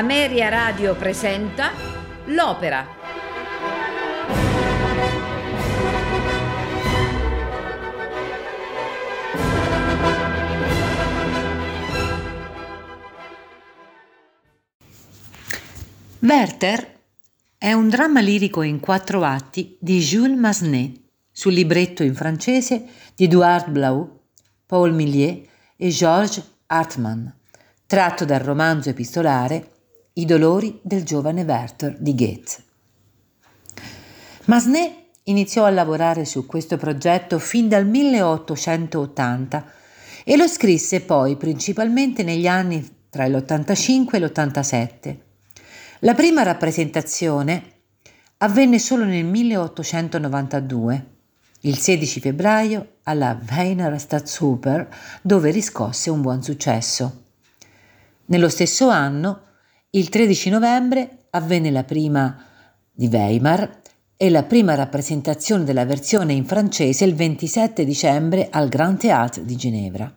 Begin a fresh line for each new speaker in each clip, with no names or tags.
Ameria Radio presenta L'Opera.
Werther è un dramma lirico in quattro atti di Jules Massenet sul libretto in francese di Edouard Blau, Paul Millier e Georges Hartmann, tratto dal romanzo epistolare I dolori del giovane Werther di Goethe. Massenet iniziò a lavorare su questo progetto fin dal 1880 e lo scrisse poi principalmente negli anni tra l'85 e l'87. La prima rappresentazione avvenne solo nel 1892, il 16 febbraio alla Wiener Staatsoper, dove riscosse un buon successo. Nello stesso anno il 13 novembre avvenne la prima di Weimar e la prima rappresentazione della versione in francese il 27 dicembre al Grand Théâtre di Ginevra.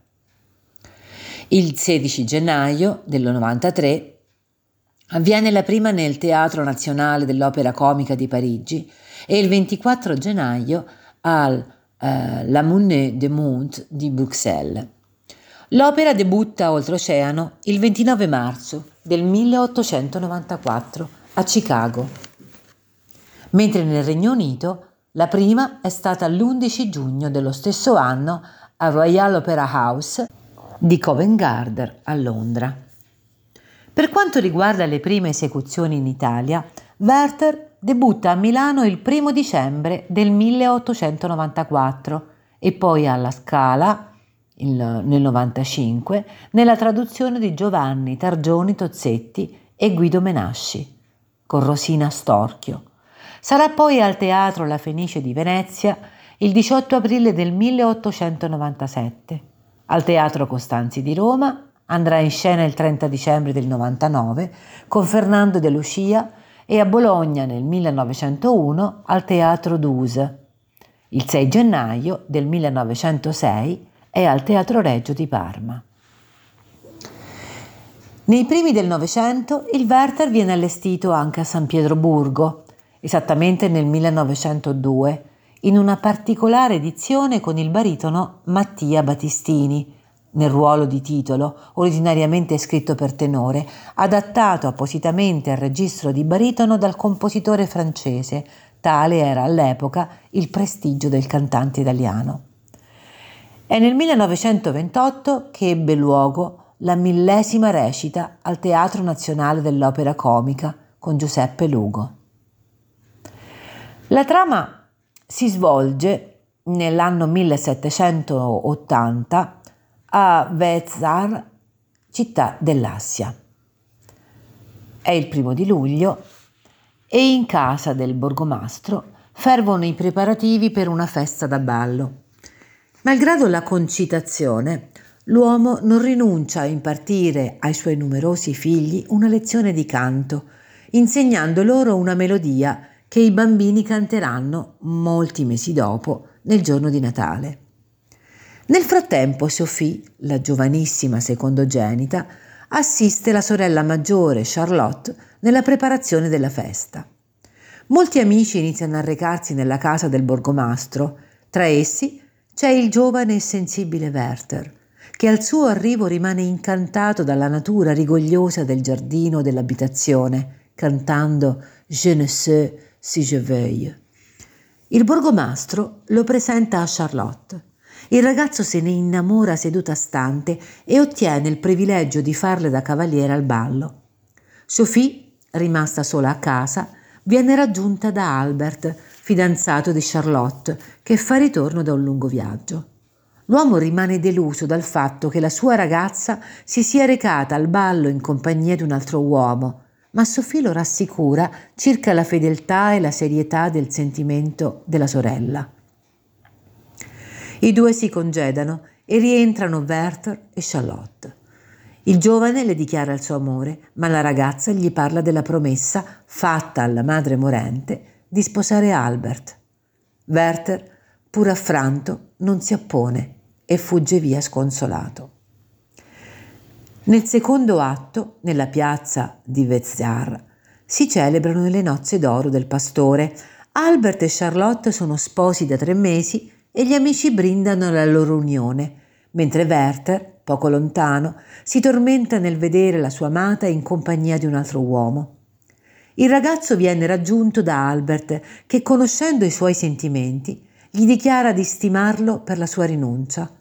Il 16 gennaio del 93 avviene la prima nel Teatro Nazionale dell'Opera Comica di Parigi e il 24 gennaio al eh, La Monnaie de Monde di Bruxelles. L'opera debutta oltreoceano il 29 marzo del 1894 a Chicago, mentre nel Regno Unito la prima è stata l'11 giugno dello stesso anno al Royal Opera House di Covent Garden a Londra. Per quanto riguarda le prime esecuzioni in Italia, Werther debutta a Milano il 1 dicembre del 1894 e poi alla Scala il, nel 95 nella traduzione di Giovanni Targioni Tozzetti e Guido Menasci con Rosina Storchio. Sarà poi al Teatro La Fenice di Venezia il 18 aprile del 1897. Al Teatro Costanzi di Roma andrà in scena il 30 dicembre del 99 con Fernando De Lucia e a Bologna nel 1901 al Teatro Duse. Il 6 gennaio del 1906 è al Teatro Reggio di Parma. Nei primi del Novecento il Werther viene allestito anche a San Pietroburgo, esattamente nel 1902, in una particolare edizione con il baritono Mattia Battistini, nel ruolo di titolo, originariamente scritto per tenore, adattato appositamente al registro di baritono dal compositore francese, tale era all'epoca il prestigio del cantante italiano. È nel 1928 che ebbe luogo la millesima recita al Teatro Nazionale dell'Opera Comica con Giuseppe Lugo. La trama si svolge nell'anno 1780 a Vezar, città dell'Assia. È il primo di luglio e in casa del borgomastro fervono i preparativi per una festa da ballo. Malgrado la concitazione, l'uomo non rinuncia a impartire ai suoi numerosi figli una lezione di canto, insegnando loro una melodia che i bambini canteranno molti mesi dopo, nel giorno di Natale. Nel frattempo Sophie, la giovanissima secondogenita, assiste la sorella maggiore Charlotte nella preparazione della festa. Molti amici iniziano a recarsi nella casa del borgomastro, tra essi c'è il giovane e sensibile Werther, che al suo arrivo rimane incantato dalla natura rigogliosa del giardino dell'abitazione, cantando Je ne sais si je veuille. Il borgomastro lo presenta a Charlotte. Il ragazzo se ne innamora seduta stante e ottiene il privilegio di farle da cavaliere al ballo. Sophie, rimasta sola a casa, viene raggiunta da Albert, fidanzato di Charlotte, che fa ritorno da un lungo viaggio. L'uomo rimane deluso dal fatto che la sua ragazza si sia recata al ballo in compagnia di un altro uomo, ma Sophie lo rassicura circa la fedeltà e la serietà del sentimento della sorella. I due si congedano e rientrano Werther e Charlotte. Il giovane le dichiara il suo amore, ma la ragazza gli parla della promessa fatta alla madre morente di sposare Albert. Werther, pur affranto, non si oppone e fugge via sconsolato. Nel secondo atto, nella piazza di Vezar, si celebrano le nozze d'oro del pastore. Albert e Charlotte sono sposi da tre mesi e gli amici brindano la loro unione, mentre Werther, poco lontano, si tormenta nel vedere la sua amata in compagnia di un altro uomo. Il ragazzo viene raggiunto da Albert, che conoscendo i suoi sentimenti, gli dichiara di stimarlo per la sua rinuncia.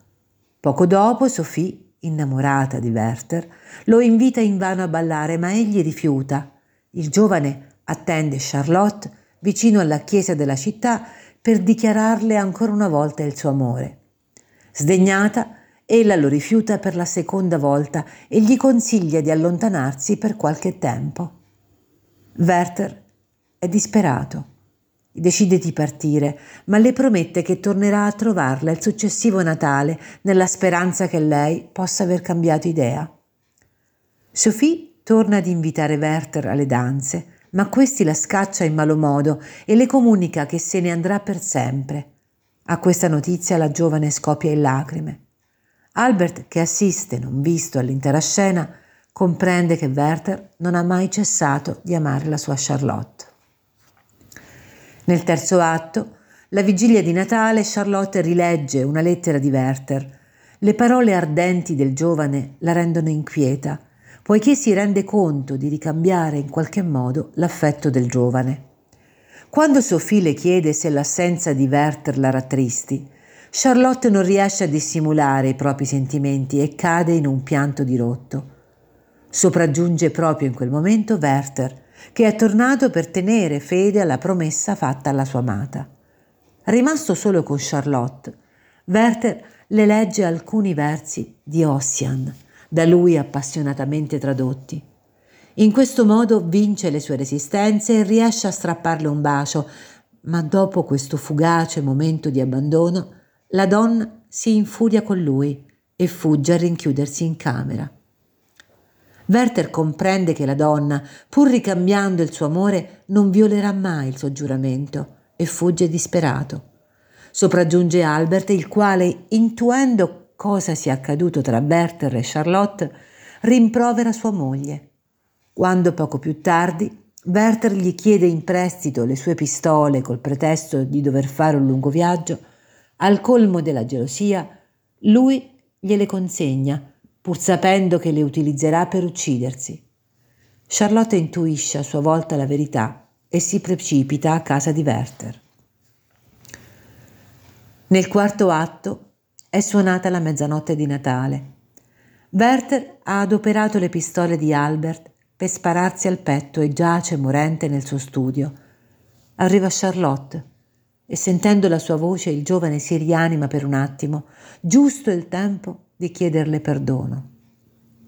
Poco dopo Sophie innamorata di Werther, lo invita invano a ballare, ma egli rifiuta. Il giovane attende Charlotte vicino alla chiesa della città per dichiararle ancora una volta il suo amore. Sdegnata, ella lo rifiuta per la seconda volta e gli consiglia di allontanarsi per qualche tempo. Werther è disperato. Decide di partire, ma le promette che tornerà a trovarla il successivo Natale, nella speranza che lei possa aver cambiato idea. Sophie torna ad invitare Werther alle danze, ma questi la scaccia in malo modo e le comunica che se ne andrà per sempre. A questa notizia la giovane scoppia in lacrime. Albert, che assiste, non visto, all'intera scena, comprende che Werther non ha mai cessato di amare la sua Charlotte. Nel terzo atto, la vigilia di Natale, Charlotte rilegge una lettera di Werther. Le parole ardenti del giovane la rendono inquieta, poiché si rende conto di ricambiare in qualche modo l'affetto del giovane. Quando Sophie le chiede se l'assenza di Werther la rattristi, Charlotte non riesce a dissimulare i propri sentimenti e cade in un pianto dirotto. Sopraggiunge proprio in quel momento Werther, che è tornato per tenere fede alla promessa fatta alla sua amata. Rimasto solo con Charlotte, Werther le legge alcuni versi di Ossian, da lui appassionatamente tradotti. In questo modo vince le sue resistenze e riesce a strapparle un bacio, ma dopo questo fugace momento di abbandono, la donna si infuria con lui e fugge a rinchiudersi in camera. Werther comprende che la donna, pur ricambiando il suo amore, non violerà mai il suo giuramento e fugge disperato. Sopraggiunge Albert, il quale, intuendo cosa sia accaduto tra Werther e Charlotte, rimprovera sua moglie. Quando poco più tardi Werther gli chiede in prestito le sue pistole col pretesto di dover fare un lungo viaggio, al colmo della gelosia, lui gliele consegna pur sapendo che le utilizzerà per uccidersi. Charlotte intuisce a sua volta la verità e si precipita a casa di Werther. Nel quarto atto è suonata la mezzanotte di Natale. Werther ha adoperato le pistole di Albert per spararsi al petto e giace morente nel suo studio. Arriva Charlotte e sentendo la sua voce il giovane si rianima per un attimo, giusto il tempo di chiederle perdono.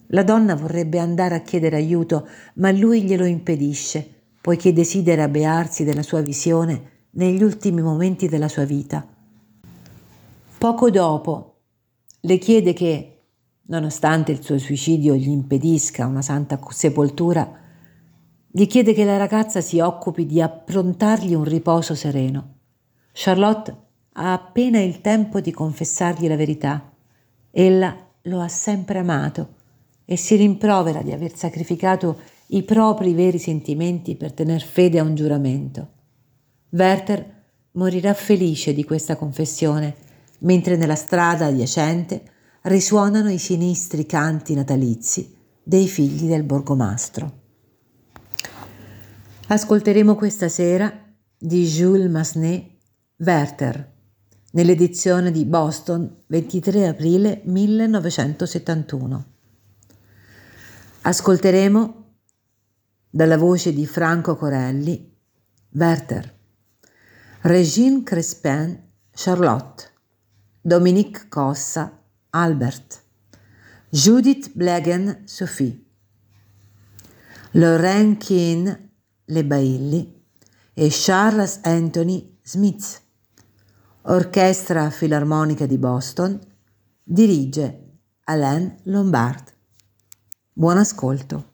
La donna vorrebbe andare a chiedere aiuto, ma lui glielo impedisce, poiché desidera bearsi della sua visione negli ultimi momenti della sua vita. Poco dopo le chiede che, nonostante il suo suicidio gli impedisca una santa sepoltura, gli chiede che la ragazza si occupi di approntargli un riposo sereno. Charlotte ha appena il tempo di confessargli la verità Ella lo ha sempre amato e si rimprovera di aver sacrificato i propri veri sentimenti per tener fede a un giuramento. Werther morirà felice di questa confessione, mentre nella strada adiacente risuonano i sinistri canti natalizi dei figli del borgomastro. Ascolteremo questa sera di Jules Massenet Werther nell'edizione di Boston 23 aprile 1971. Ascolteremo dalla voce di Franco Corelli Werther, Regine Crespin Charlotte, Dominique Cossa Albert, Judith Blegen Sophie, Lorraine Keane Le Bailli e Charles Anthony Smith. Orchestra Filarmonica di Boston, dirige Alain Lombard. Buon ascolto.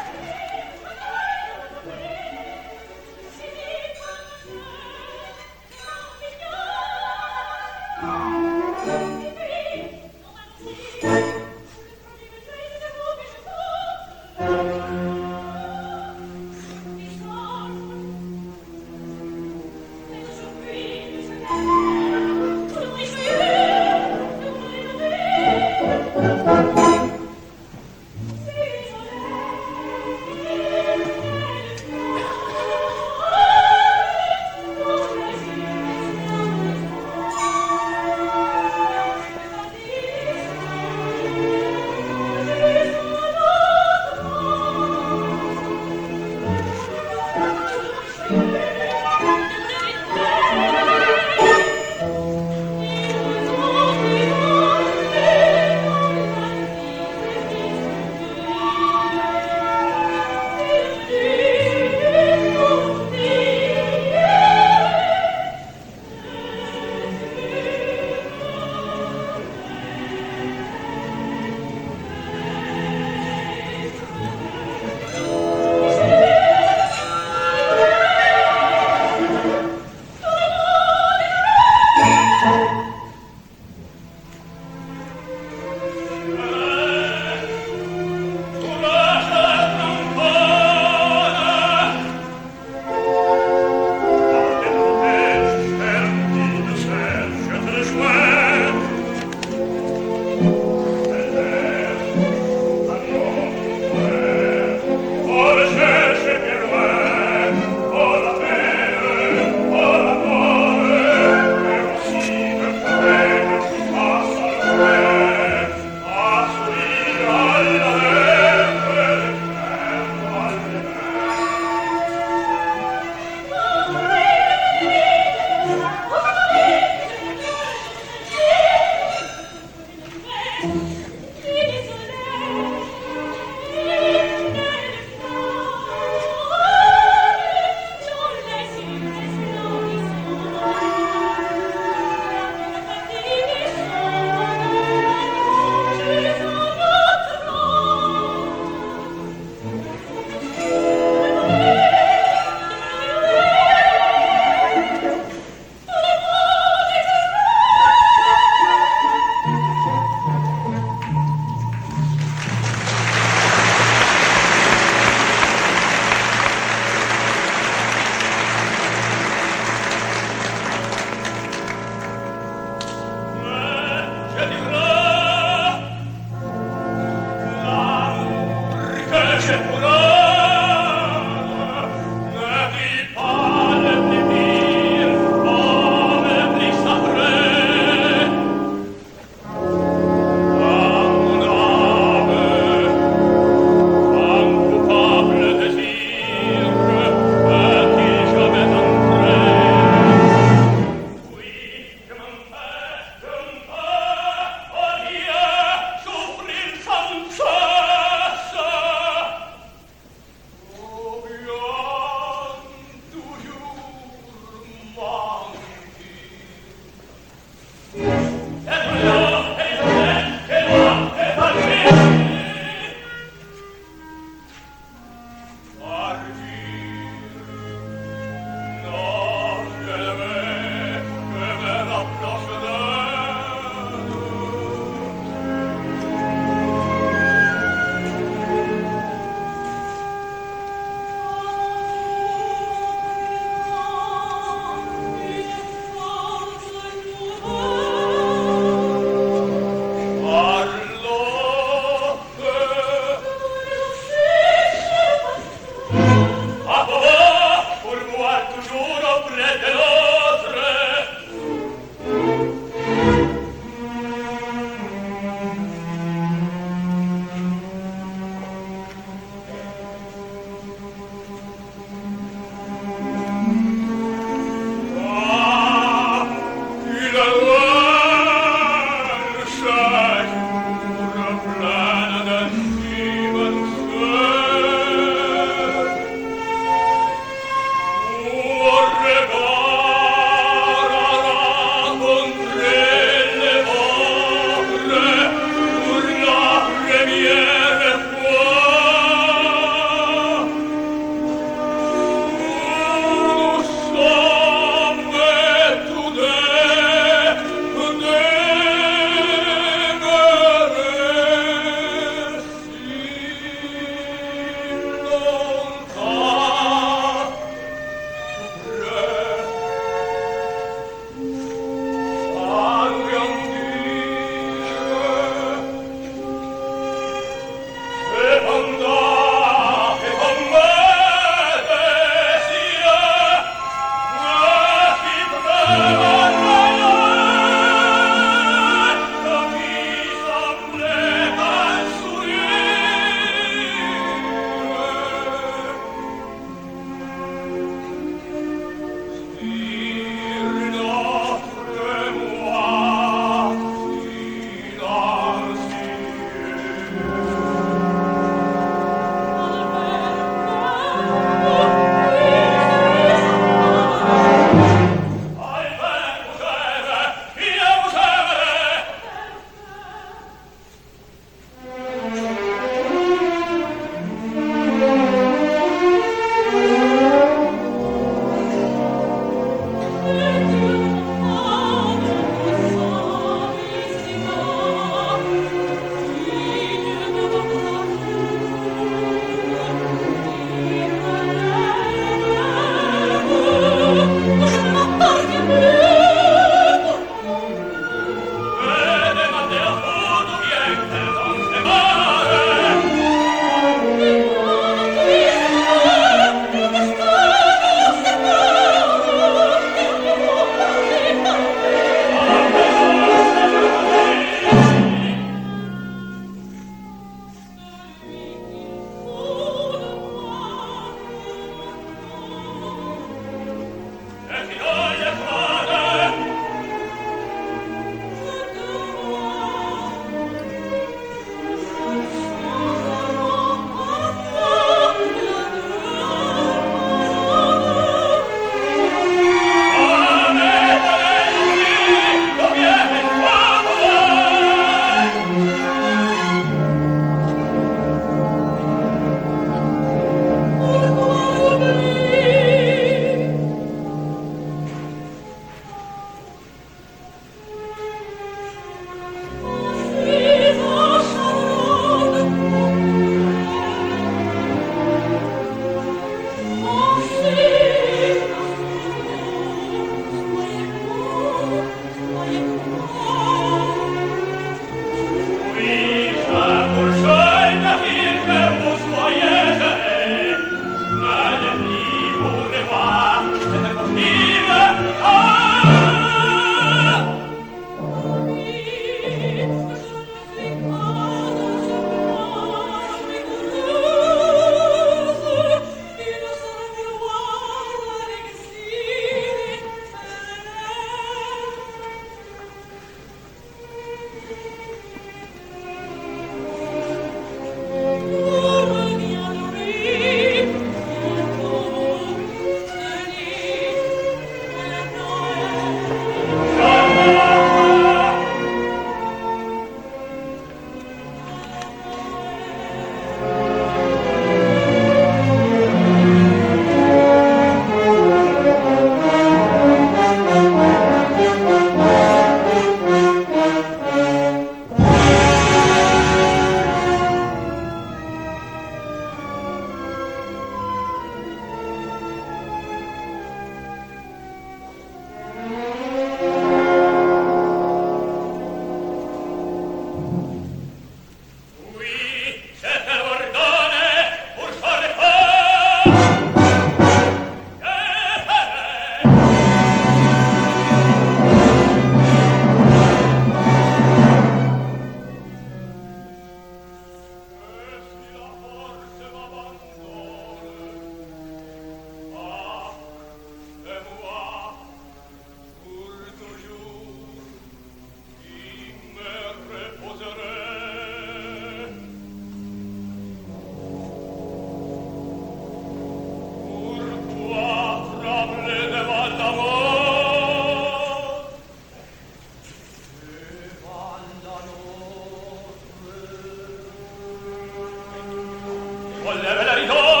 con le
vele ritorno.